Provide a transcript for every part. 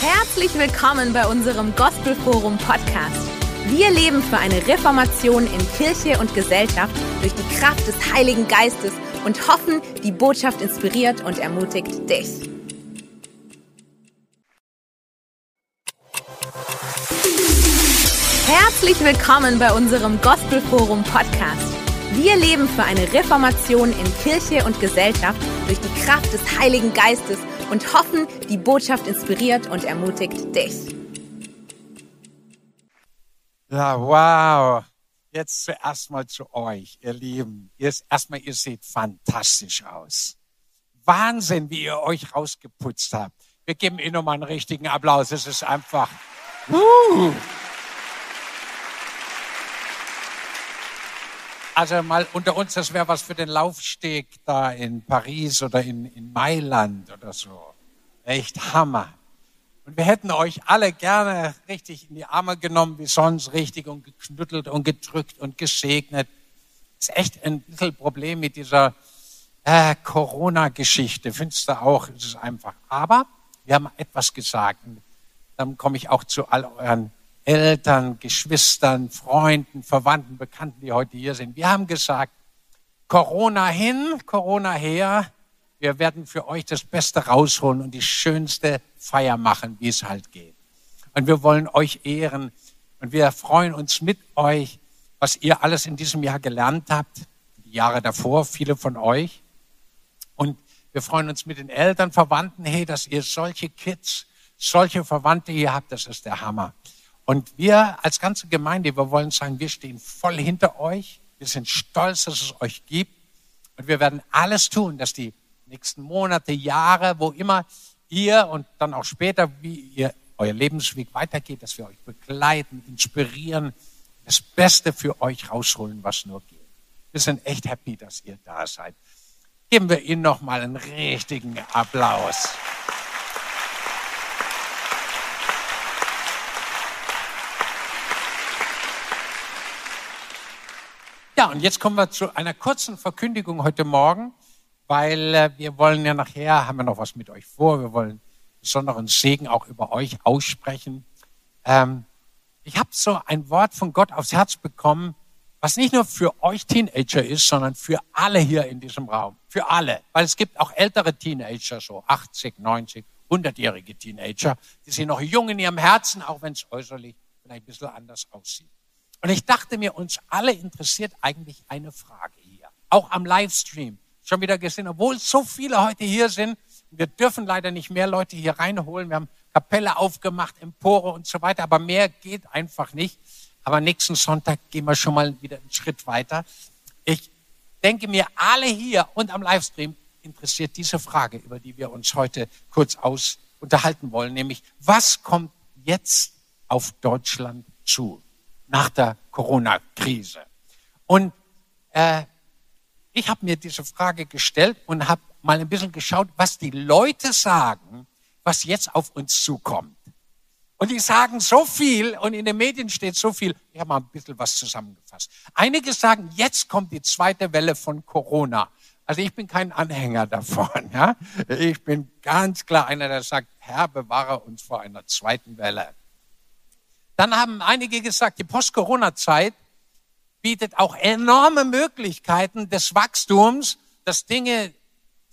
Herzlich willkommen bei unserem Gospelforum Podcast. Wir leben für eine Reformation in Kirche und Gesellschaft durch die Kraft des Heiligen Geistes und hoffen, die Botschaft inspiriert und ermutigt dich. Herzlich willkommen bei unserem Gospelforum Podcast. Wir leben für eine Reformation in Kirche und Gesellschaft durch die Kraft des Heiligen Geistes und hoffen, die Botschaft inspiriert und ermutigt dich. Ja, wow. Jetzt zuerst mal zu euch, ihr Lieben. Erstmal, ihr seht fantastisch aus. Wahnsinn, wie ihr euch rausgeputzt habt. Wir geben Ihnen nochmal einen richtigen Applaus. Es ist einfach. Uh. Also mal unter uns, das wäre was für den Laufsteg da in Paris oder in, in Mailand oder so. Echt Hammer. Und wir hätten euch alle gerne richtig in die Arme genommen, wie sonst, richtig und geknüttelt und gedrückt und gesegnet. Ist echt ein bisschen Problem mit dieser äh, Corona-Geschichte. Findest du auch? Es ist einfach. Aber wir haben etwas gesagt. Und dann komme ich auch zu all euren Eltern, Geschwistern, Freunden, Verwandten, Bekannten, die heute hier sind. Wir haben gesagt, Corona hin, Corona her. Wir werden für euch das Beste rausholen und die schönste Feier machen, wie es halt geht. Und wir wollen euch ehren und wir freuen uns mit euch, was ihr alles in diesem Jahr gelernt habt, die Jahre davor, viele von euch. Und wir freuen uns mit den Eltern, Verwandten, hey, dass ihr solche Kids, solche Verwandte hier habt, das ist der Hammer. Und wir als ganze Gemeinde, wir wollen sagen, wir stehen voll hinter euch. Wir sind stolz, dass es euch gibt. Und wir werden alles tun, dass die nächsten Monate, Jahre, wo immer ihr und dann auch später, wie ihr euer Lebensweg weitergeht, dass wir euch begleiten, inspirieren, das Beste für euch rausholen, was nur geht. Wir sind echt happy, dass ihr da seid. Geben wir Ihnen noch mal einen richtigen Applaus. Und jetzt kommen wir zu einer kurzen Verkündigung heute Morgen, weil äh, wir wollen ja nachher, haben wir noch was mit euch vor, wir wollen besonderen Segen auch über euch aussprechen. Ähm, ich habe so ein Wort von Gott aufs Herz bekommen, was nicht nur für euch Teenager ist, sondern für alle hier in diesem Raum. Für alle. Weil es gibt auch ältere Teenager, so 80, 90, 100-jährige Teenager, die sind noch jung in ihrem Herzen, auch wenn es äußerlich vielleicht ein bisschen anders aussieht. Und ich dachte mir, uns alle interessiert eigentlich eine Frage hier. Auch am Livestream. Schon wieder gesehen, obwohl so viele heute hier sind. Wir dürfen leider nicht mehr Leute hier reinholen. Wir haben Kapelle aufgemacht, Empore und so weiter. Aber mehr geht einfach nicht. Aber nächsten Sonntag gehen wir schon mal wieder einen Schritt weiter. Ich denke mir, alle hier und am Livestream interessiert diese Frage, über die wir uns heute kurz aus unterhalten wollen, nämlich was kommt jetzt auf Deutschland zu? Nach der Corona-Krise. Und äh, ich habe mir diese Frage gestellt und habe mal ein bisschen geschaut, was die Leute sagen, was jetzt auf uns zukommt. Und die sagen so viel und in den Medien steht so viel. Ich habe mal ein bisschen was zusammengefasst. Einige sagen, jetzt kommt die zweite Welle von Corona. Also ich bin kein Anhänger davon. Ja? Ich bin ganz klar einer, der sagt, Herr, bewahre uns vor einer zweiten Welle. Dann haben einige gesagt, die Post-Corona-Zeit bietet auch enorme Möglichkeiten des Wachstums, dass Dinge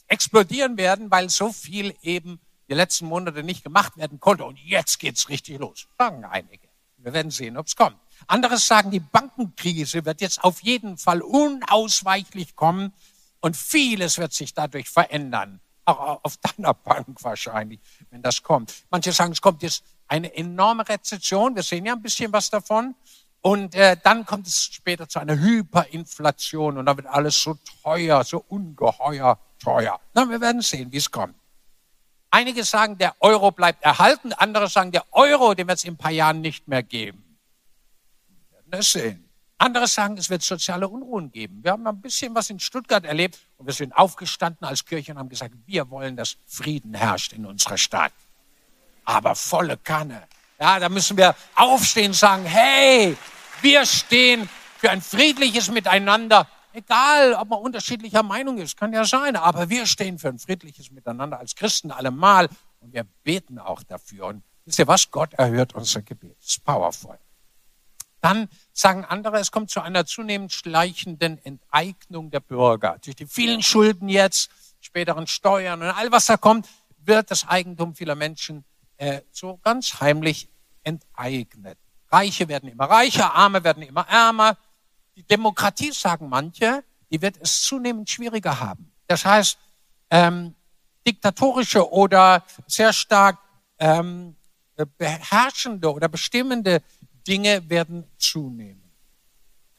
explodieren werden, weil so viel eben die letzten Monate nicht gemacht werden konnte. Und jetzt geht's richtig los, sagen einige. Wir werden sehen, ob es kommt. Andere sagen, die Bankenkrise wird jetzt auf jeden Fall unausweichlich kommen und vieles wird sich dadurch verändern. Auch auf deiner Bank wahrscheinlich, wenn das kommt. Manche sagen, es kommt jetzt eine enorme Rezession. Wir sehen ja ein bisschen was davon. Und äh, dann kommt es später zu einer Hyperinflation und dann wird alles so teuer, so ungeheuer teuer. Na, wir werden sehen, wie es kommt. Einige sagen, der Euro bleibt erhalten, andere sagen, der Euro, den wird es in ein paar Jahren nicht mehr geben. Wir werden es sehen. Andere sagen, es wird soziale Unruhen geben. Wir haben ein bisschen was in Stuttgart erlebt und wir sind aufgestanden als Kirche und haben gesagt, wir wollen, dass Frieden herrscht in unserer Stadt aber volle Kanne. Ja, da müssen wir aufstehen und sagen, hey, wir stehen für ein friedliches Miteinander. Egal, ob man unterschiedlicher Meinung ist, kann ja sein, aber wir stehen für ein friedliches Miteinander als Christen allemal und wir beten auch dafür. Und Wisst ihr was? Gott erhört unser Gebet. Das ist powerful. Dann sagen andere, es kommt zu einer zunehmend schleichenden Enteignung der Bürger. Durch die vielen Schulden jetzt, späteren Steuern und all was da kommt, wird das Eigentum vieler Menschen äh, so ganz heimlich enteignet. Reiche werden immer reicher, Arme werden immer ärmer. Die Demokratie, sagen manche, die wird es zunehmend schwieriger haben. Das heißt, ähm, diktatorische oder sehr stark ähm, beherrschende oder bestimmende Dinge werden zunehmen.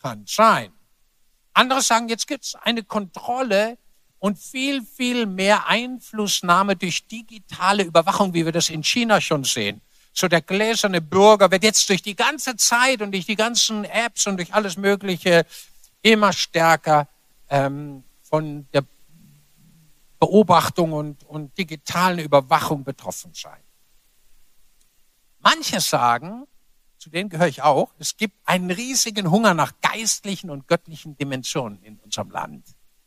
Kann sein. Andere sagen, jetzt gibt es eine Kontrolle und viel, viel mehr Einflussnahme durch digitale Überwachung, wie wir das in China schon sehen. So der gläserne Bürger wird jetzt durch die ganze Zeit und durch die ganzen Apps und durch alles Mögliche immer stärker ähm, von der Beobachtung und, und digitalen Überwachung betroffen sein. Manche sagen, zu denen gehöre ich auch, es gibt einen riesigen Hunger nach geistlichen und göttlichen Dimensionen in unserem Land.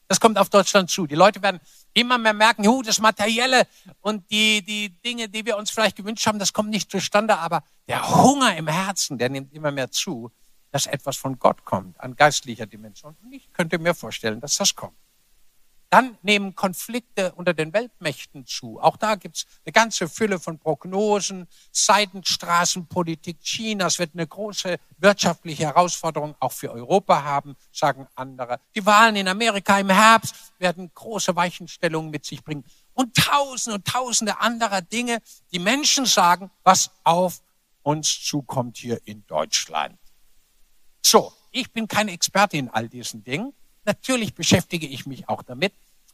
Das kommt auf Deutschland zu. Die Leute werden immer mehr merken, hu, das Materielle und die, die Dinge, die wir uns vielleicht gewünscht haben, das kommt nicht zustande, aber der Hunger im Herzen, der nimmt immer mehr zu, dass etwas von Gott kommt, an geistlicher Dimension. Und ich könnte mir vorstellen, dass das kommt. Dann nehmen Konflikte unter den Weltmächten zu. Auch da gibt's eine ganze Fülle von Prognosen. Seidenstraßenpolitik Chinas wird eine große wirtschaftliche Herausforderung auch für Europa haben, sagen andere. Die Wahlen in Amerika im Herbst werden große Weichenstellungen mit sich bringen. Und tausende und tausende anderer Dinge. Die Menschen sagen, was auf uns zukommt hier in Deutschland. So, ich bin kein Experte in all diesen Dingen. Natürlich beschäftige ich mich auch damit,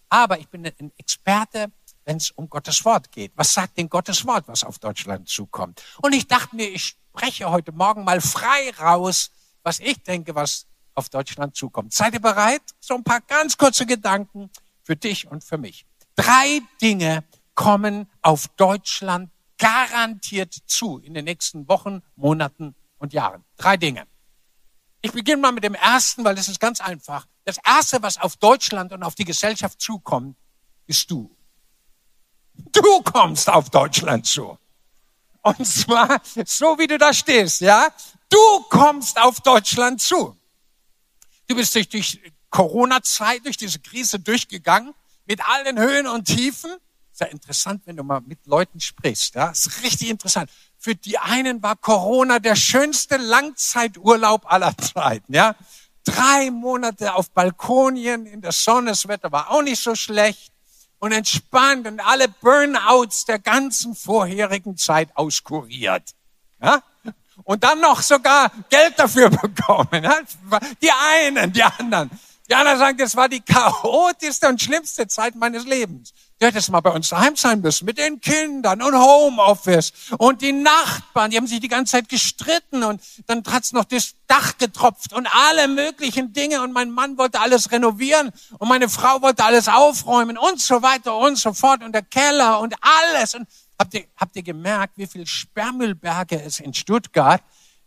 aber ich bin ein Experte, wenn es um Gottes Wort geht. Was sagt denn Gottes Wort, was auf Deutschland zukommt? Und ich dachte mir, ich spreche heute Morgen mal frei raus, was ich denke, was auf Deutschland zukommt. Seid ihr bereit? So ein paar ganz kurze Gedanken für dich und für mich. Drei Dinge kommen auf Deutschland garantiert zu in den nächsten Wochen, Monaten und Jahren. Drei Dinge. Ich beginne mal mit dem ersten, weil das ist ganz einfach. Das erste, was auf Deutschland und auf die Gesellschaft zukommt, bist du. Du kommst auf Deutschland zu. Und zwar so, wie du da stehst, ja? Du kommst auf Deutschland zu. Du bist durch, durch Corona-Zeit, durch diese Krise durchgegangen, mit all den Höhen und Tiefen. Ist ja interessant, wenn du mal mit Leuten sprichst, ja? Ist richtig interessant. Für die einen war Corona der schönste Langzeiturlaub aller Zeiten, ja. Drei Monate auf Balkonien in der Sonne, das Wetter war auch nicht so schlecht und entspannt und alle Burnouts der ganzen vorherigen Zeit auskuriert. Ja? Und dann noch sogar Geld dafür bekommen. Ja? Die einen, die anderen. Die anderen sagen, das war die chaotischste und schlimmste Zeit meines Lebens. Du hättest mal bei uns daheim sein müssen mit den Kindern und Homeoffice und die Nachbarn, die haben sich die ganze Zeit gestritten und dann hat's noch das Dach getropft und alle möglichen Dinge und mein Mann wollte alles renovieren und meine Frau wollte alles aufräumen und so weiter und so fort und der Keller und alles. Und habt ihr, habt ihr gemerkt, wie viel Sperrmüllberge es in Stuttgart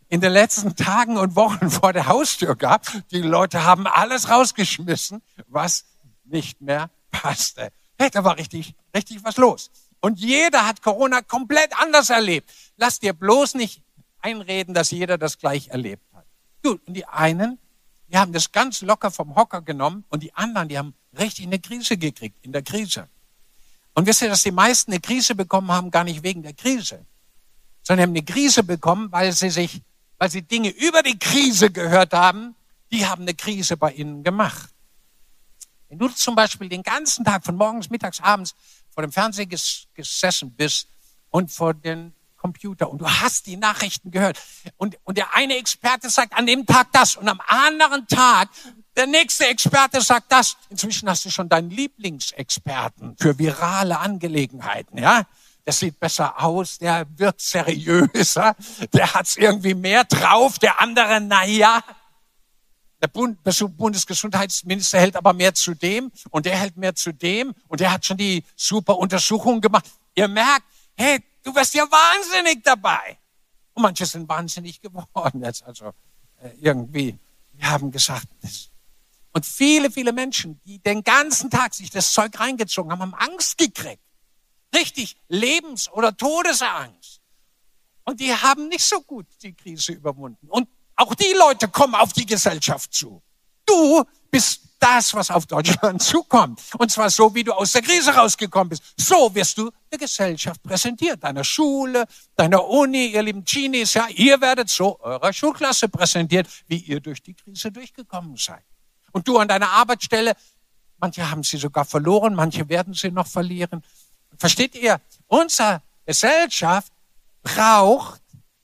in den letzten Tagen und Wochen vor der Haustür gab? Die Leute haben alles rausgeschmissen, was nicht mehr passte. Hey, da war richtig, richtig was los. Und jeder hat Corona komplett anders erlebt. Lass dir bloß nicht einreden, dass jeder das gleich erlebt hat. Gut, und die einen, die haben das ganz locker vom Hocker genommen und die anderen, die haben richtig eine Krise gekriegt, in der Krise. Und wisst ihr, dass die meisten eine Krise bekommen haben, gar nicht wegen der Krise, sondern haben eine Krise bekommen, weil sie sich, weil sie Dinge über die Krise gehört haben, die haben eine Krise bei ihnen gemacht. Wenn du zum Beispiel den ganzen Tag von morgens, mittags, abends vor dem Fernseher gesessen bist und vor dem Computer und du hast die Nachrichten gehört und, und der eine Experte sagt an dem Tag das und am anderen Tag der nächste Experte sagt das. Inzwischen hast du schon deinen Lieblingsexperten für virale Angelegenheiten, ja? Der sieht besser aus, der wird seriöser, der hat's irgendwie mehr drauf, der andere, na ja, der Bundesgesundheitsminister hält aber mehr zu dem und der hält mehr zu dem und der hat schon die super Untersuchungen gemacht. Ihr merkt, hey, du wirst ja wahnsinnig dabei. Und manche sind wahnsinnig geworden jetzt. Also äh, irgendwie, wir haben gesagt, das. und viele, viele Menschen, die den ganzen Tag sich das Zeug reingezogen haben, haben Angst gekriegt. Richtig Lebens- oder Todesangst. Und die haben nicht so gut die Krise überwunden. Und auch die Leute kommen auf die Gesellschaft zu. Du bist das, was auf Deutschland zukommt. Und zwar so, wie du aus der Krise rausgekommen bist. So wirst du der Gesellschaft präsentiert. Deiner Schule, deiner Uni, ihr lieben Genies, ja, ihr werdet so eurer Schulklasse präsentiert, wie ihr durch die Krise durchgekommen seid. Und du an deiner Arbeitsstelle, manche haben sie sogar verloren, manche werden sie noch verlieren. Versteht ihr? Unsere Gesellschaft braucht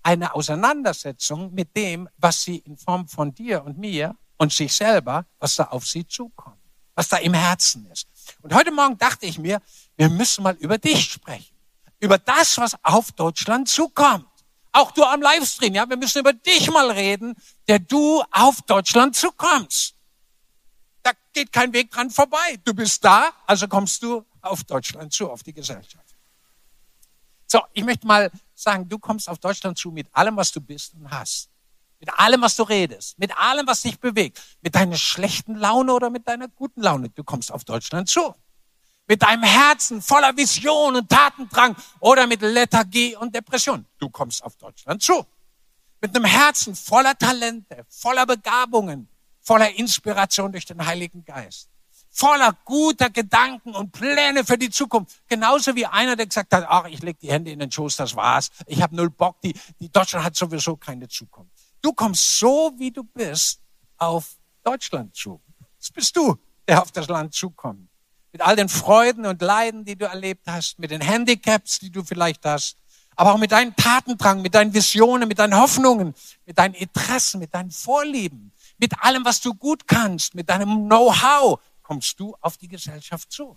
eine Auseinandersetzung mit dem, was sie in Form von dir und mir und sich selber, was da auf sie zukommt, was da im Herzen ist. Und heute Morgen dachte ich mir, wir müssen mal über dich sprechen, über das, was auf Deutschland zukommt. Auch du am Livestream, ja, wir müssen über dich mal reden, der du auf Deutschland zukommst. Da geht kein Weg dran vorbei. Du bist da, also kommst du auf Deutschland zu, auf die Gesellschaft. So, ich möchte mal sagen, du kommst auf Deutschland zu mit allem, was du bist und hast. Mit allem, was du redest, mit allem, was dich bewegt, mit deiner schlechten Laune oder mit deiner guten Laune. Du kommst auf Deutschland zu. Mit deinem Herzen voller Vision und Tatendrang oder mit Lethargie und Depression. Du kommst auf Deutschland zu. Mit einem Herzen voller Talente, voller Begabungen, voller Inspiration durch den Heiligen Geist. Voller guter Gedanken und Pläne für die Zukunft. Genauso wie einer, der gesagt hat, ach, ich leg die Hände in den Schoß, das war's. Ich habe null Bock, die, die Deutschland hat sowieso keine Zukunft. Du kommst so, wie du bist, auf Deutschland zu. Das bist du, der auf das Land zukommt. Mit all den Freuden und Leiden, die du erlebt hast, mit den Handicaps, die du vielleicht hast, aber auch mit deinem Tatendrang, mit deinen Visionen, mit deinen Hoffnungen, mit deinen Interessen, mit deinen Vorlieben, mit allem, was du gut kannst, mit deinem Know-how, kommst du auf die Gesellschaft zu.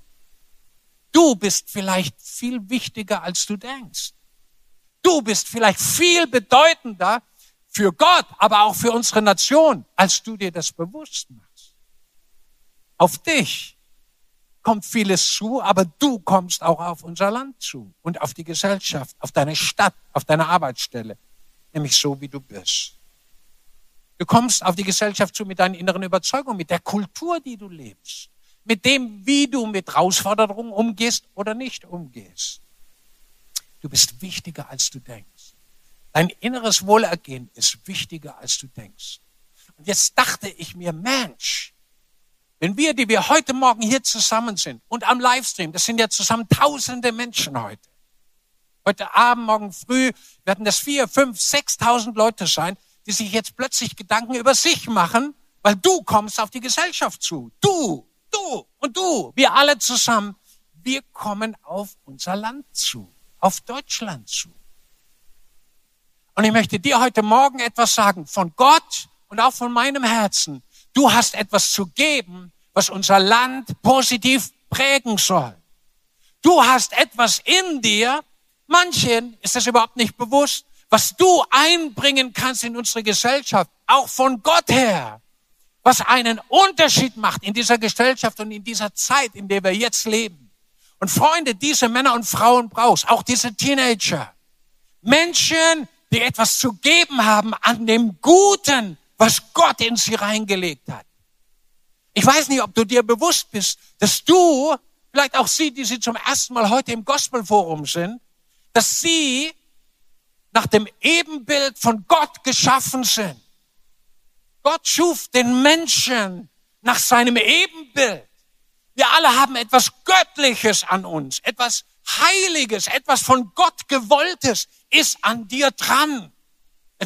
Du bist vielleicht viel wichtiger, als du denkst. Du bist vielleicht viel bedeutender für Gott, aber auch für unsere Nation, als du dir das bewusst machst. Auf dich kommt vieles zu, aber du kommst auch auf unser Land zu und auf die Gesellschaft, auf deine Stadt, auf deine Arbeitsstelle, nämlich so, wie du bist. Du kommst auf die Gesellschaft zu mit deinen inneren Überzeugungen, mit der Kultur, die du lebst, mit dem, wie du mit Herausforderungen umgehst oder nicht umgehst. Du bist wichtiger, als du denkst. Dein inneres Wohlergehen ist wichtiger, als du denkst. Und jetzt dachte ich mir, Mensch, wenn wir, die wir heute Morgen hier zusammen sind und am Livestream, das sind ja zusammen tausende Menschen heute. Heute Abend, morgen früh werden das vier, fünf, sechstausend Leute sein, die sich jetzt plötzlich Gedanken über sich machen, weil du kommst auf die Gesellschaft zu. Du, du und du, wir alle zusammen, wir kommen auf unser Land zu, auf Deutschland zu. Und ich möchte dir heute Morgen etwas sagen von Gott und auch von meinem Herzen. Du hast etwas zu geben, was unser Land positiv prägen soll. Du hast etwas in dir, manchen ist das überhaupt nicht bewusst, was du einbringen kannst in unsere Gesellschaft, auch von Gott her, was einen Unterschied macht in dieser Gesellschaft und in dieser Zeit, in der wir jetzt leben. Und Freunde, diese Männer und Frauen brauchst, auch diese Teenager. Menschen, die etwas zu geben haben an dem Guten, was Gott in sie reingelegt hat. Ich weiß nicht, ob du dir bewusst bist, dass du, vielleicht auch sie, die sie zum ersten Mal heute im Gospelforum sind, dass sie nach dem Ebenbild von Gott geschaffen sind. Gott schuf den Menschen nach seinem Ebenbild. Wir alle haben etwas Göttliches an uns, etwas Heiliges, etwas von Gott gewolltes ist an dir dran.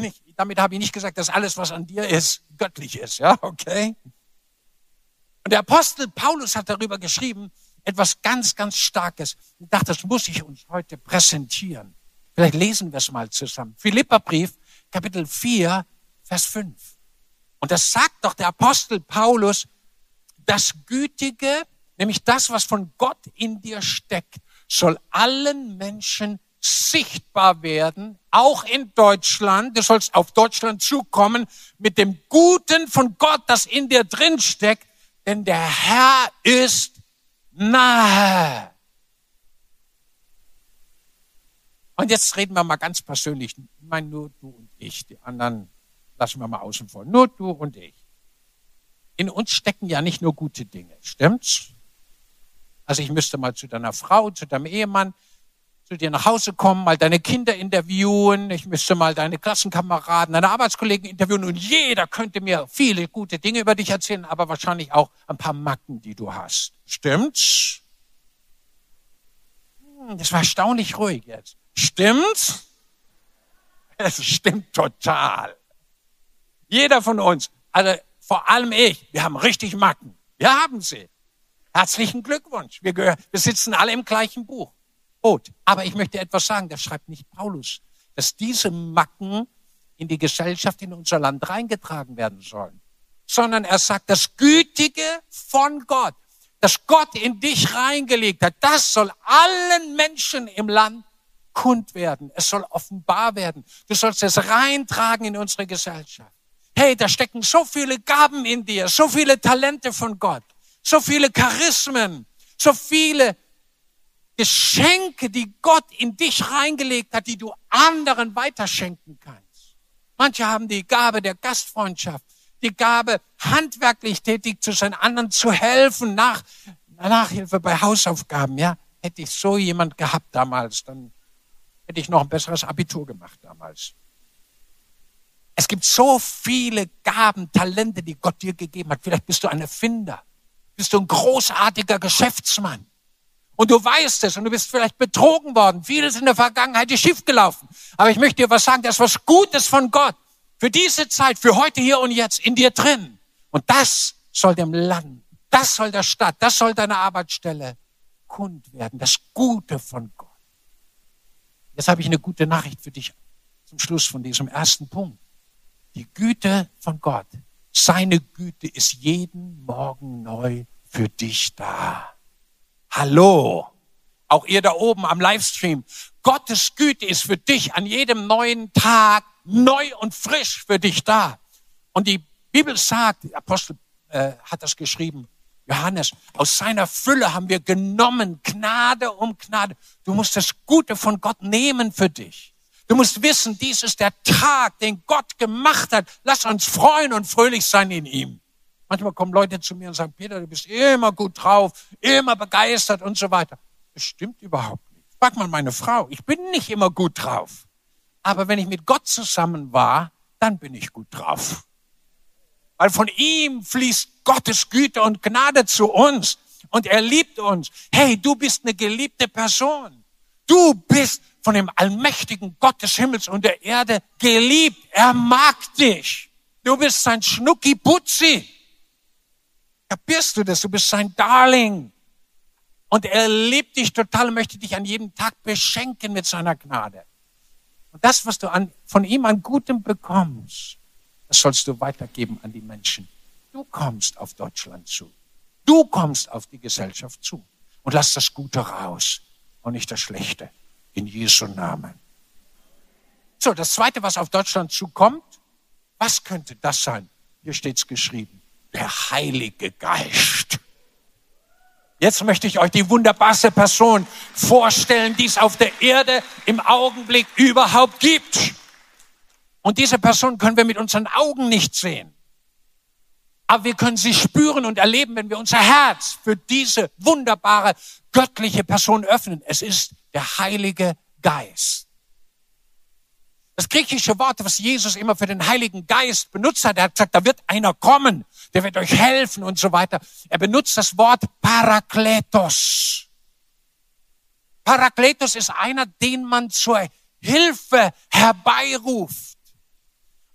Ich, damit habe ich nicht gesagt, dass alles, was an dir ist, göttlich ist. Ja, okay? Und der Apostel Paulus hat darüber geschrieben, etwas ganz, ganz Starkes. Ich dachte, das muss ich uns heute präsentieren. Vielleicht lesen wir es mal zusammen. Philipperbrief, Kapitel 4, Vers 5. Und das sagt doch der Apostel Paulus, das Gütige, nämlich das, was von Gott in dir steckt, soll allen Menschen sichtbar werden, auch in Deutschland. Du sollst auf Deutschland zukommen mit dem Guten von Gott, das in dir drin steckt, denn der Herr ist nahe. Und jetzt reden wir mal ganz persönlich. Ich meine nur du und ich. Die anderen lassen wir mal außen vor. Nur du und ich. In uns stecken ja nicht nur gute Dinge. Stimmt's? Also ich müsste mal zu deiner Frau, zu deinem Ehemann, zu dir nach Hause kommen, mal deine Kinder interviewen, ich müsste mal deine Klassenkameraden, deine Arbeitskollegen interviewen und jeder könnte mir viele gute Dinge über dich erzählen, aber wahrscheinlich auch ein paar Macken, die du hast. Stimmt's? Hm, das war erstaunlich ruhig jetzt. Stimmt's? Es stimmt total. Jeder von uns, also vor allem ich, wir haben richtig Macken. Wir haben sie. Herzlichen Glückwunsch. Wir, gehören, wir sitzen alle im gleichen Buch. Boot. Aber ich möchte etwas sagen, das schreibt nicht Paulus, dass diese Macken in die Gesellschaft, in unser Land reingetragen werden sollen, sondern er sagt, das Gütige von Gott, das Gott in dich reingelegt hat, das soll allen Menschen im Land kund werden. Es soll offenbar werden. Du sollst es reintragen in unsere Gesellschaft. Hey, da stecken so viele Gaben in dir, so viele Talente von Gott, so viele Charismen, so viele Geschenke, die Gott in dich reingelegt hat, die du anderen weiterschenken kannst. Manche haben die Gabe der Gastfreundschaft, die Gabe, handwerklich tätig zu sein, anderen zu helfen, nach, Nachhilfe bei Hausaufgaben, ja. Hätte ich so jemand gehabt damals, dann hätte ich noch ein besseres Abitur gemacht damals. Es gibt so viele Gaben, Talente, die Gott dir gegeben hat. Vielleicht bist du ein Erfinder. Bist du ein großartiger Geschäftsmann. Und du weißt es und du bist vielleicht betrogen worden. Vieles in der Vergangenheit ist schiefgelaufen. Aber ich möchte dir was sagen, das ist was Gutes von Gott. Für diese Zeit, für heute, hier und jetzt, in dir drin. Und das soll dem Land, das soll der Stadt, das soll deine Arbeitsstelle kund werden. Das Gute von Gott. Jetzt habe ich eine gute Nachricht für dich zum Schluss von diesem ersten Punkt. Die Güte von Gott, seine Güte ist jeden Morgen neu für dich da. Hallo, auch ihr da oben am Livestream. Gottes Güte ist für dich an jedem neuen Tag neu und frisch für dich da. Und die Bibel sagt, der Apostel äh, hat das geschrieben, Johannes, aus seiner Fülle haben wir genommen, Gnade um Gnade. Du musst das Gute von Gott nehmen für dich. Du musst wissen, dies ist der Tag, den Gott gemacht hat. Lass uns freuen und fröhlich sein in ihm. Manchmal kommen Leute zu mir und sagen, Peter, du bist immer gut drauf, immer begeistert und so weiter. Das stimmt überhaupt nicht. Frag mal meine Frau, ich bin nicht immer gut drauf. Aber wenn ich mit Gott zusammen war, dann bin ich gut drauf. Weil von ihm fließt Gottes Güte und Gnade zu uns und er liebt uns. Hey, du bist eine geliebte Person. Du bist von dem allmächtigen Gott des Himmels und der Erde geliebt. Er mag dich. Du bist sein Schnucki-Putzi. Kapierst du das? Du bist sein Darling. Und er liebt dich total und möchte dich an jedem Tag beschenken mit seiner Gnade. Und das, was du an, von ihm an Gutem bekommst, das sollst du weitergeben an die Menschen. Du kommst auf Deutschland zu. Du kommst auf die Gesellschaft zu. Und lass das Gute raus und nicht das Schlechte. In Jesu Namen. So, das Zweite, was auf Deutschland zukommt, was könnte das sein? Hier steht's geschrieben der Heilige Geist. Jetzt möchte ich euch die wunderbarste Person vorstellen, die es auf der Erde im Augenblick überhaupt gibt. Und diese Person können wir mit unseren Augen nicht sehen. Aber wir können sie spüren und erleben, wenn wir unser Herz für diese wunderbare göttliche Person öffnen. Es ist der Heilige Geist. Das griechische Wort, was Jesus immer für den Heiligen Geist benutzt hat, er hat gesagt, da wird einer kommen, der wird euch helfen und so weiter. Er benutzt das Wort Parakletos. Parakletos ist einer, den man zur Hilfe herbeiruft.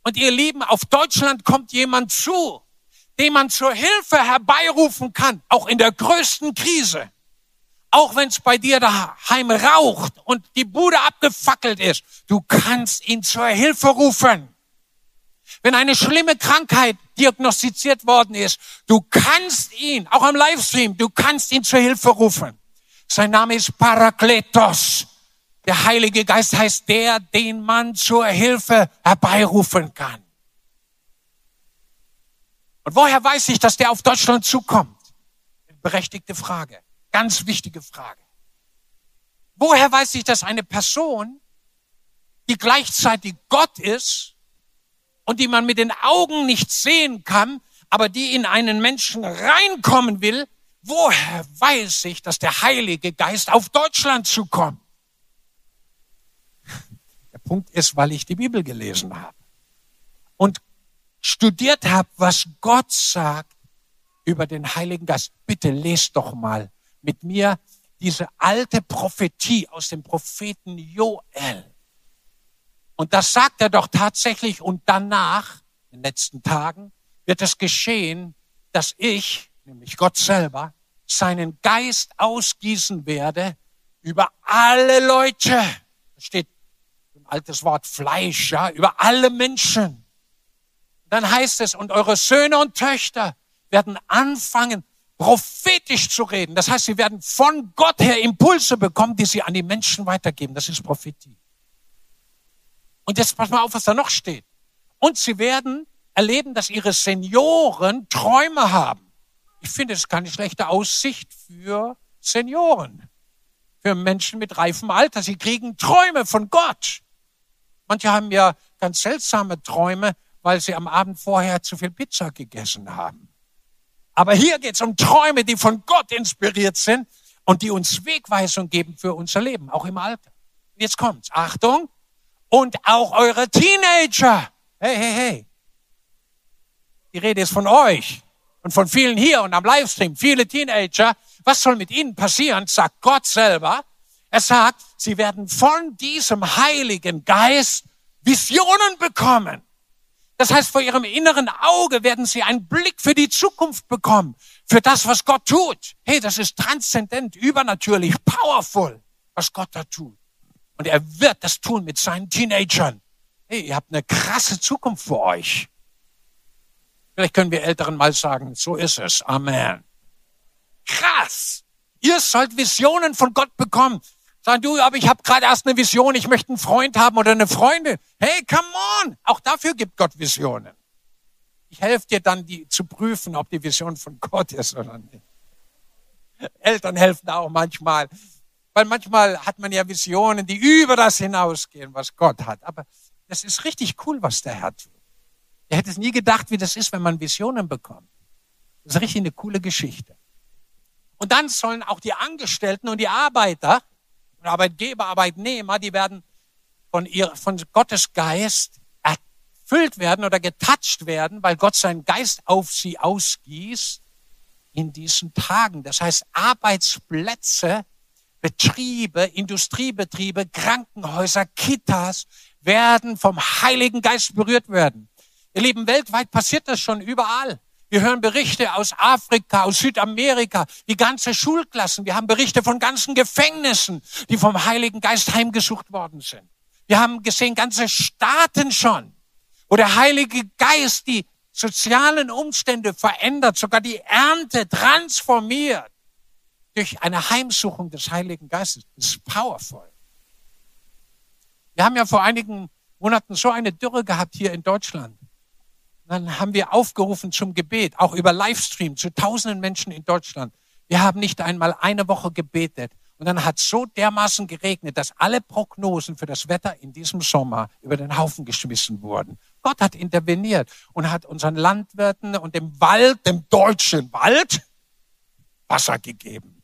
Und ihr Lieben, auf Deutschland kommt jemand zu, den man zur Hilfe herbeirufen kann, auch in der größten Krise. Auch wenn es bei dir daheim raucht und die Bude abgefackelt ist, du kannst ihn zur Hilfe rufen. Wenn eine schlimme Krankheit diagnostiziert worden ist, du kannst ihn, auch am Livestream, du kannst ihn zur Hilfe rufen. Sein Name ist Parakletos. Der Heilige Geist heißt der, den man zur Hilfe herbeirufen kann. Und woher weiß ich, dass der auf Deutschland zukommt? Berechtigte Frage. Ganz wichtige Frage. Woher weiß ich, dass eine Person, die gleichzeitig Gott ist und die man mit den Augen nicht sehen kann, aber die in einen Menschen reinkommen will, woher weiß ich, dass der Heilige Geist auf Deutschland zukommt? Punkt ist, weil ich die Bibel gelesen habe und studiert habe, was Gott sagt über den Heiligen Geist. Bitte lest doch mal mit mir diese alte Prophetie aus dem Propheten Joel. Und das sagt er doch tatsächlich. Und danach, in den letzten Tagen, wird es geschehen, dass ich, nämlich Gott selber, seinen Geist ausgießen werde über alle Leute. Da steht altes Wort Fleisch, ja, über alle Menschen. Dann heißt es, und eure Söhne und Töchter werden anfangen, prophetisch zu reden. Das heißt, sie werden von Gott her Impulse bekommen, die sie an die Menschen weitergeben. Das ist Prophetie. Und jetzt pass mal auf, was da noch steht. Und sie werden erleben, dass ihre Senioren Träume haben. Ich finde, es ist keine schlechte Aussicht für Senioren, für Menschen mit reifem Alter. Sie kriegen Träume von Gott. Manche haben ja ganz seltsame Träume, weil sie am Abend vorher zu viel Pizza gegessen haben. Aber hier geht es um Träume, die von Gott inspiriert sind und die uns Wegweisung geben für unser Leben, auch im Alter. Jetzt kommt's. Achtung. Und auch eure Teenager. Hey, hey, hey. Die Rede ist von euch und von vielen hier und am Livestream. Viele Teenager. Was soll mit ihnen passieren? Sagt Gott selber. Er sagt, sie werden von diesem Heiligen Geist Visionen bekommen. Das heißt, vor ihrem inneren Auge werden sie einen Blick für die Zukunft bekommen, für das, was Gott tut. Hey, das ist transzendent, übernatürlich, powerful, was Gott da tut. Und er wird das tun mit seinen Teenagern. Hey, ihr habt eine krasse Zukunft vor euch. Vielleicht können wir Älteren mal sagen, so ist es. Amen. Krass. Ihr sollt Visionen von Gott bekommen. Sagen du, aber ich habe gerade erst eine Vision, ich möchte einen Freund haben oder eine Freundin. Hey, come on! Auch dafür gibt Gott Visionen. Ich helfe dir dann, die zu prüfen, ob die Vision von Gott ist oder nicht. Eltern helfen auch manchmal. Weil manchmal hat man ja Visionen, die über das hinausgehen, was Gott hat. Aber das ist richtig cool, was der Herr tut. Er hätte es nie gedacht, wie das ist, wenn man Visionen bekommt. Das ist richtig eine coole Geschichte. Und dann sollen auch die Angestellten und die Arbeiter Arbeitgeber, Arbeitnehmer, die werden von, ihr, von Gottes Geist erfüllt werden oder getatscht werden, weil Gott seinen Geist auf sie ausgießt in diesen Tagen. Das heißt, Arbeitsplätze, Betriebe, Industriebetriebe, Krankenhäuser, Kitas werden vom Heiligen Geist berührt werden. Ihr Lieben, weltweit passiert das schon überall. Wir hören Berichte aus Afrika, aus Südamerika, die ganze Schulklassen. Wir haben Berichte von ganzen Gefängnissen, die vom Heiligen Geist heimgesucht worden sind. Wir haben gesehen ganze Staaten schon, wo der Heilige Geist die sozialen Umstände verändert, sogar die Ernte transformiert durch eine Heimsuchung des Heiligen Geistes. Das ist powerful. Wir haben ja vor einigen Monaten so eine Dürre gehabt hier in Deutschland dann haben wir aufgerufen zum Gebet, auch über Livestream zu tausenden Menschen in Deutschland. Wir haben nicht einmal eine Woche gebetet. Und dann hat so dermaßen geregnet, dass alle Prognosen für das Wetter in diesem Sommer über den Haufen geschmissen wurden. Gott hat interveniert und hat unseren Landwirten und dem Wald, dem deutschen Wald, Wasser gegeben.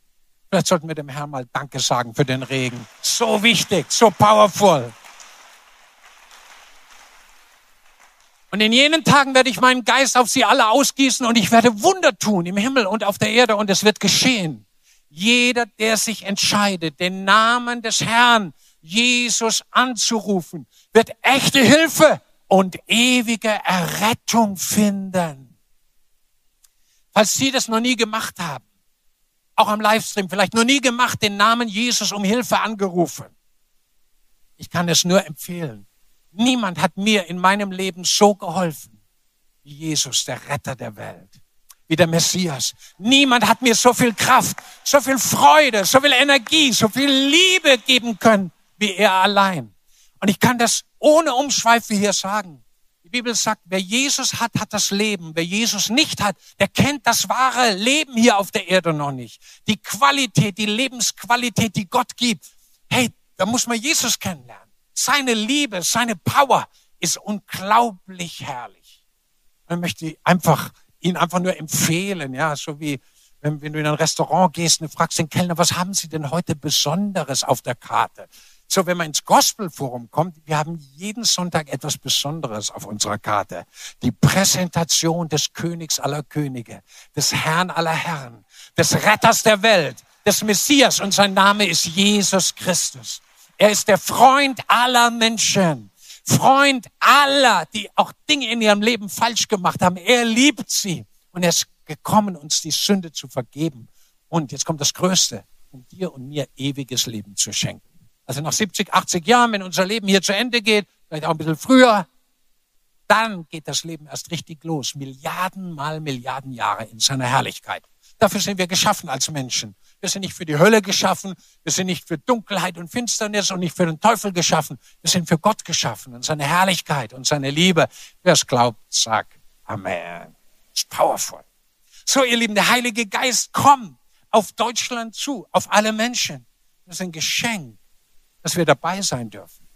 Vielleicht sollten wir dem Herrn mal Danke sagen für den Regen. So wichtig, so powerful. Und in jenen Tagen werde ich meinen Geist auf sie alle ausgießen und ich werde Wunder tun im Himmel und auf der Erde und es wird geschehen. Jeder, der sich entscheidet, den Namen des Herrn Jesus anzurufen, wird echte Hilfe und ewige Errettung finden. Falls Sie das noch nie gemacht haben, auch am Livestream, vielleicht noch nie gemacht, den Namen Jesus um Hilfe angerufen. Ich kann es nur empfehlen. Niemand hat mir in meinem Leben so geholfen wie Jesus, der Retter der Welt, wie der Messias. Niemand hat mir so viel Kraft, so viel Freude, so viel Energie, so viel Liebe geben können wie er allein. Und ich kann das ohne Umschweife hier sagen. Die Bibel sagt, wer Jesus hat, hat das Leben. Wer Jesus nicht hat, der kennt das wahre Leben hier auf der Erde noch nicht. Die Qualität, die Lebensqualität, die Gott gibt. Hey, da muss man Jesus kennenlernen. Seine Liebe, seine Power ist unglaublich herrlich. Man möchte einfach, ihn einfach nur empfehlen, ja, so wie wenn, wenn du in ein Restaurant gehst und fragst den Kellner, was haben Sie denn heute Besonderes auf der Karte? So, wenn man ins Gospelforum kommt, wir haben jeden Sonntag etwas Besonderes auf unserer Karte. Die Präsentation des Königs aller Könige, des Herrn aller Herren, des Retters der Welt, des Messias und sein Name ist Jesus Christus. Er ist der Freund aller Menschen. Freund aller, die auch Dinge in ihrem Leben falsch gemacht haben. Er liebt sie und er ist gekommen, uns die Sünde zu vergeben. Und jetzt kommt das Größte, um dir und mir ewiges Leben zu schenken. Also nach 70, 80 Jahren, wenn unser Leben hier zu Ende geht, vielleicht auch ein bisschen früher, dann geht das Leben erst richtig los. Milliarden mal Milliarden Jahre in seiner Herrlichkeit. Dafür sind wir geschaffen als Menschen. Wir sind nicht für die Hölle geschaffen. Wir sind nicht für Dunkelheit und Finsternis und nicht für den Teufel geschaffen. Wir sind für Gott geschaffen und seine Herrlichkeit und seine Liebe. Wer es glaubt, sagt Amen. Ist powerful. So, ihr Lieben, der Heilige Geist kommt auf Deutschland zu, auf alle Menschen. Das ist ein Geschenk, dass wir dabei sein dürfen.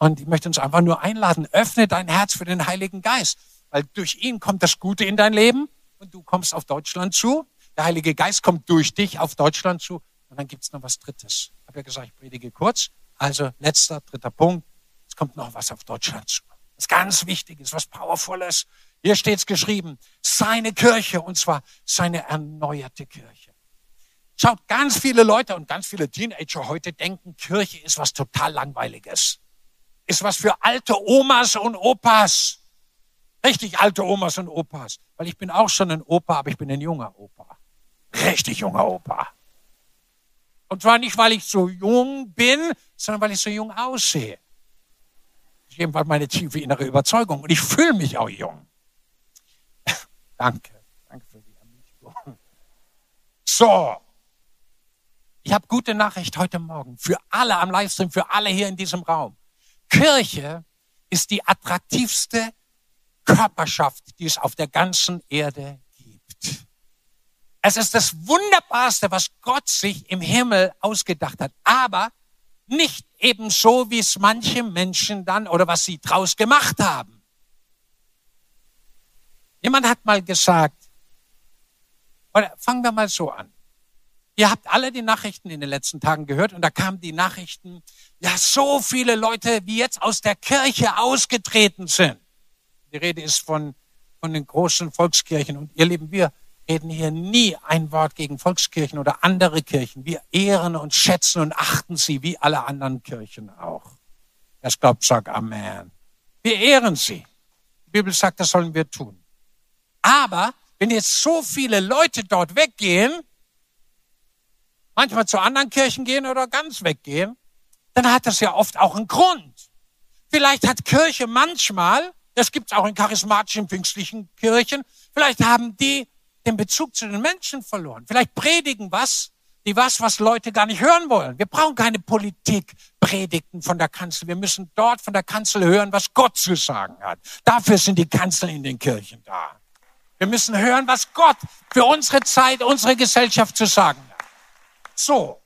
Und ich möchte uns einfach nur einladen, öffne dein Herz für den Heiligen Geist, weil durch ihn kommt das Gute in dein Leben und du kommst auf Deutschland zu. Der Heilige Geist kommt durch dich auf Deutschland zu und dann gibt's noch was Drittes. Ich habe ja gesagt, ich predige kurz. Also letzter, dritter Punkt. Es kommt noch was auf Deutschland zu. Was ganz wichtig ist, was Powervolles. Hier steht's geschrieben, seine Kirche, und zwar seine erneuerte Kirche. Schaut, ganz viele Leute und ganz viele Teenager heute denken, Kirche ist was total langweiliges. Ist was für alte Omas und Opas. Richtig alte Omas und Opas. Weil ich bin auch schon ein Opa, aber ich bin ein junger Opa. Richtig junger Opa. Und zwar nicht, weil ich so jung bin, sondern weil ich so jung aussehe. Das ist jedenfalls meine tiefe innere Überzeugung. Und ich fühle mich auch jung. Danke. Danke für die Ermutigung. So. Ich habe gute Nachricht heute Morgen für alle am Livestream, für alle hier in diesem Raum. Kirche ist die attraktivste Körperschaft, die es auf der ganzen Erde. Es ist das Wunderbarste, was Gott sich im Himmel ausgedacht hat. Aber nicht ebenso, wie es manche Menschen dann oder was sie draus gemacht haben. Jemand hat mal gesagt, oder fangen wir mal so an. Ihr habt alle die Nachrichten in den letzten Tagen gehört und da kamen die Nachrichten, ja, so viele Leute, wie jetzt aus der Kirche ausgetreten sind. Die Rede ist von, von den großen Volkskirchen und ihr Lieben, wir reden hier nie ein Wort gegen Volkskirchen oder andere Kirchen. Wir ehren und schätzen und achten sie wie alle anderen Kirchen auch. Es glaubt, sagt Amen. Wir ehren sie. Die Bibel sagt, das sollen wir tun. Aber wenn jetzt so viele Leute dort weggehen, manchmal zu anderen Kirchen gehen oder ganz weggehen, dann hat das ja oft auch einen Grund. Vielleicht hat Kirche manchmal, das gibt es auch in charismatischen, pfingstlichen Kirchen, vielleicht haben die den Bezug zu den Menschen verloren. Vielleicht predigen was, die was, was Leute gar nicht hören wollen. Wir brauchen keine Politikpredigten von der Kanzel. Wir müssen dort von der Kanzel hören, was Gott zu sagen hat. Dafür sind die Kanzeln in den Kirchen da. Wir müssen hören, was Gott für unsere Zeit, unsere Gesellschaft zu sagen hat. So.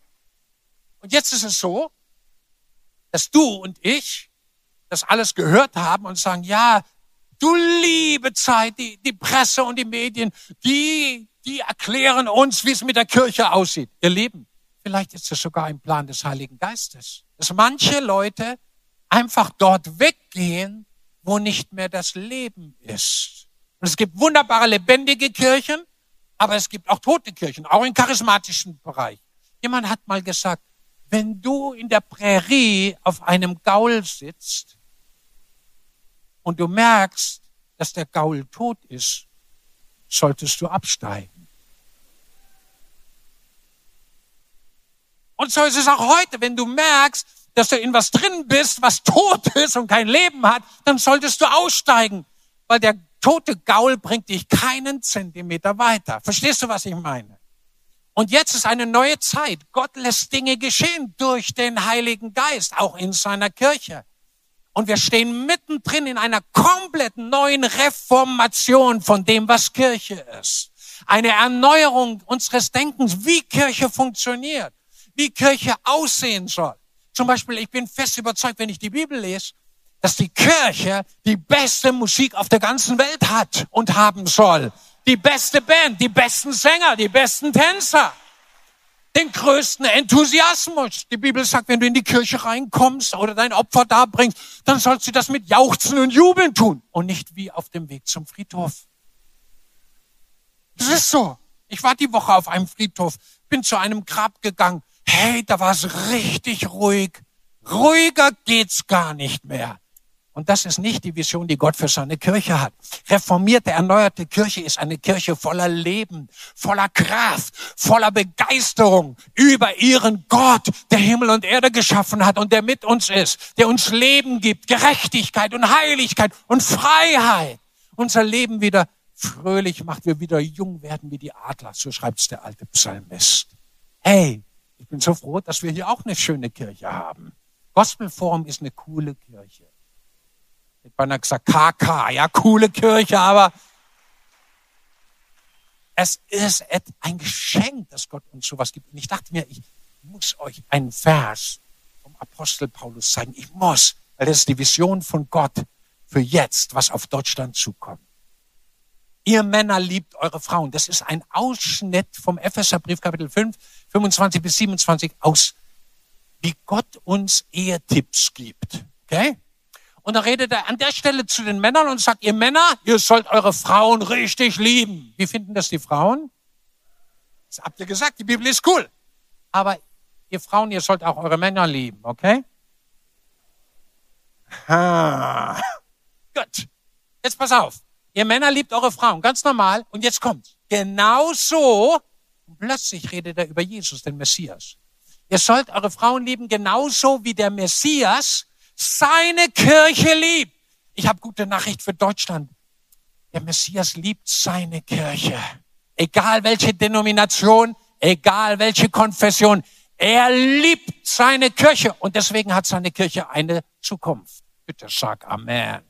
Und jetzt ist es so, dass du und ich das alles gehört haben und sagen, ja, du liebe Zeit, die, die Presse und die Medien, die, die erklären uns, wie es mit der Kirche aussieht. Ihr Lieben, vielleicht ist es sogar ein Plan des Heiligen Geistes, dass manche Leute einfach dort weggehen, wo nicht mehr das Leben ist. Und es gibt wunderbare, lebendige Kirchen, aber es gibt auch tote Kirchen, auch im charismatischen Bereich. Jemand hat mal gesagt, wenn du in der Prärie auf einem Gaul sitzt und du merkst, dass der Gaul tot ist, solltest du absteigen. Und so ist es auch heute, wenn du merkst, dass du in was drin bist, was tot ist und kein Leben hat, dann solltest du aussteigen, weil der tote Gaul bringt dich keinen Zentimeter weiter. Verstehst du, was ich meine? Und jetzt ist eine neue Zeit. Gott lässt Dinge geschehen durch den Heiligen Geist, auch in seiner Kirche. Und wir stehen mittendrin in einer kompletten neuen Reformation von dem, was Kirche ist. Eine Erneuerung unseres Denkens, wie Kirche funktioniert, wie Kirche aussehen soll. Zum Beispiel, ich bin fest überzeugt, wenn ich die Bibel lese, dass die Kirche die beste Musik auf der ganzen Welt hat und haben soll. Die beste Band, die besten Sänger, die besten Tänzer. Den größten Enthusiasmus. Die Bibel sagt, wenn du in die Kirche reinkommst oder dein Opfer darbringst, dann sollst du das mit Jauchzen und Jubeln tun und nicht wie auf dem Weg zum Friedhof. Das ist so. Ich war die Woche auf einem Friedhof, bin zu einem Grab gegangen. Hey, da war es richtig ruhig. Ruhiger geht's gar nicht mehr. Und das ist nicht die Vision, die Gott für seine Kirche hat. Reformierte, erneuerte Kirche ist eine Kirche voller Leben, voller Kraft, voller Begeisterung über ihren Gott, der Himmel und Erde geschaffen hat und der mit uns ist, der uns Leben gibt, Gerechtigkeit und Heiligkeit und Freiheit. Unser Leben wieder fröhlich macht, wir wieder jung werden wie die Adler. So schreibt's der alte Psalmist. Hey, ich bin so froh, dass wir hier auch eine schöne Kirche haben. Gospelforum ist eine coole Kirche. Ich hätte beinahe gesagt, KK, ja, coole Kirche, aber es ist ein Geschenk, dass Gott uns sowas gibt. Und ich dachte mir, ich muss euch einen Vers vom Apostel Paulus zeigen. Ich muss, weil das ist die Vision von Gott für jetzt, was auf Deutschland zukommt. Ihr Männer liebt eure Frauen. Das ist ein Ausschnitt vom Epheserbrief Kapitel 5, 25 bis 27 aus, wie Gott uns Ehetipps gibt. Okay? Und da redet er an der Stelle zu den Männern und sagt, ihr Männer, ihr sollt eure Frauen richtig lieben. Wie finden das die Frauen? Das habt ihr gesagt, die Bibel ist cool. Aber ihr Frauen, ihr sollt auch eure Männer lieben, okay? Ha. Gut. Jetzt pass auf. Ihr Männer liebt eure Frauen, ganz normal. Und jetzt kommt. Genau so. Und plötzlich redet er über Jesus, den Messias. Ihr sollt eure Frauen lieben, genauso wie der Messias seine Kirche liebt. Ich habe gute Nachricht für Deutschland. Der Messias liebt seine Kirche. Egal welche Denomination, egal welche Konfession. Er liebt seine Kirche und deswegen hat seine Kirche eine Zukunft. Bitte sag Amen.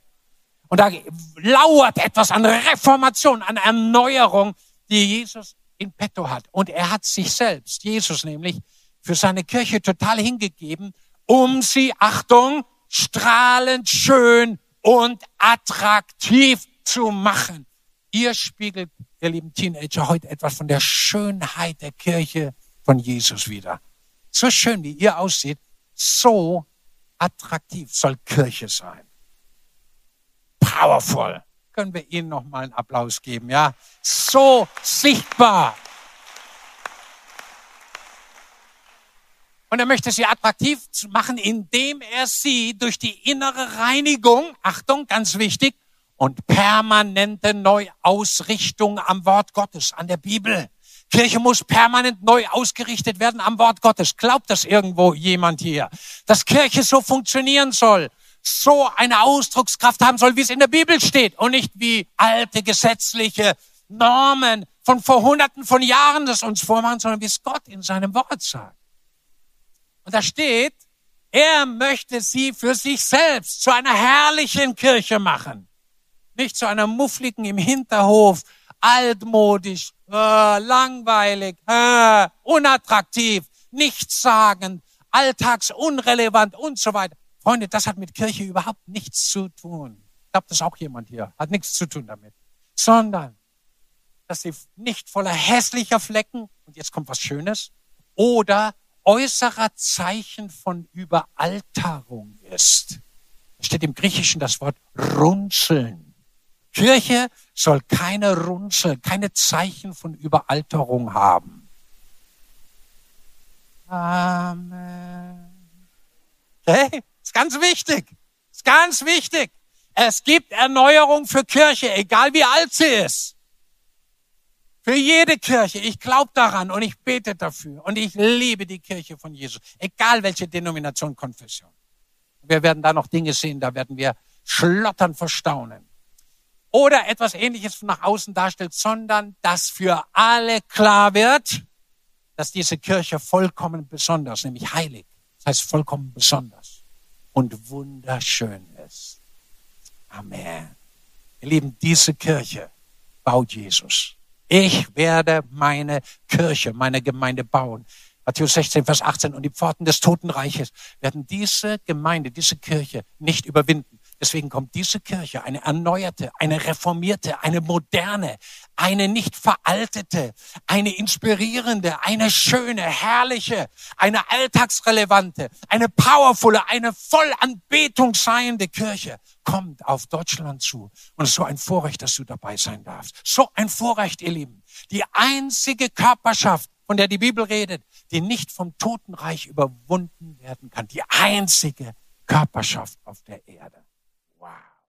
Und da lauert etwas an Reformation, an Erneuerung, die Jesus in petto hat. Und er hat sich selbst, Jesus nämlich, für seine Kirche total hingegeben, um sie, Achtung, strahlend schön und attraktiv zu machen. Ihr spiegelt, ihr lieben Teenager, heute etwas von der Schönheit der Kirche von Jesus wieder. So schön, wie ihr aussieht, so attraktiv soll Kirche sein powerful. Können wir Ihnen noch mal einen Applaus geben, ja? So sichtbar. Und er möchte sie attraktiv machen, indem er sie durch die innere Reinigung, Achtung, ganz wichtig, und permanente Neuausrichtung am Wort Gottes, an der Bibel. Kirche muss permanent neu ausgerichtet werden am Wort Gottes. Glaubt das irgendwo jemand hier? Dass Kirche so funktionieren soll so eine Ausdruckskraft haben soll, wie es in der Bibel steht und nicht wie alte gesetzliche Normen von vor hunderten von Jahren das uns vormachen, sondern wie es Gott in seinem Wort sagt. Und da steht, er möchte sie für sich selbst zu einer herrlichen Kirche machen. Nicht zu einer muffligen im Hinterhof, altmodisch, äh, langweilig, äh, unattraktiv, nichtssagend, alltagsunrelevant und so weiter. Freunde, das hat mit Kirche überhaupt nichts zu tun. Ich glaube, das ist auch jemand hier. Hat nichts zu tun damit. Sondern, dass sie nicht voller hässlicher Flecken, und jetzt kommt was Schönes, oder äußerer Zeichen von Überalterung ist. Da steht im Griechischen das Wort runzeln. Kirche soll keine Runzel, keine Zeichen von Überalterung haben. Amen. Okay? Ist ganz wichtig. Ist ganz wichtig. Es gibt Erneuerung für Kirche, egal wie alt sie ist. Für jede Kirche. Ich glaube daran und ich bete dafür. Und ich liebe die Kirche von Jesus. Egal welche Denomination, Konfession. Wir werden da noch Dinge sehen, da werden wir schlottern verstaunen. Oder etwas ähnliches nach außen darstellt, sondern dass für alle klar wird, dass diese Kirche vollkommen besonders, nämlich heilig, das heißt vollkommen besonders und wunderschön ist. Amen. Ihr Lieben, diese Kirche baut Jesus. Ich werde meine Kirche, meine Gemeinde bauen. Matthäus 16, Vers 18. Und die Pforten des Totenreiches werden diese Gemeinde, diese Kirche nicht überwinden. Deswegen kommt diese Kirche, eine erneuerte, eine reformierte, eine moderne, eine nicht veraltete, eine inspirierende, eine schöne, herrliche, eine alltagsrelevante, eine powervolle, eine voll Anbetung seiende Kirche kommt auf Deutschland zu. Und es ist so ein Vorrecht, dass du dabei sein darfst. So ein Vorrecht, ihr Lieben. Die einzige Körperschaft, von der die Bibel redet, die nicht vom Totenreich überwunden werden kann. Die einzige Körperschaft auf der Erde.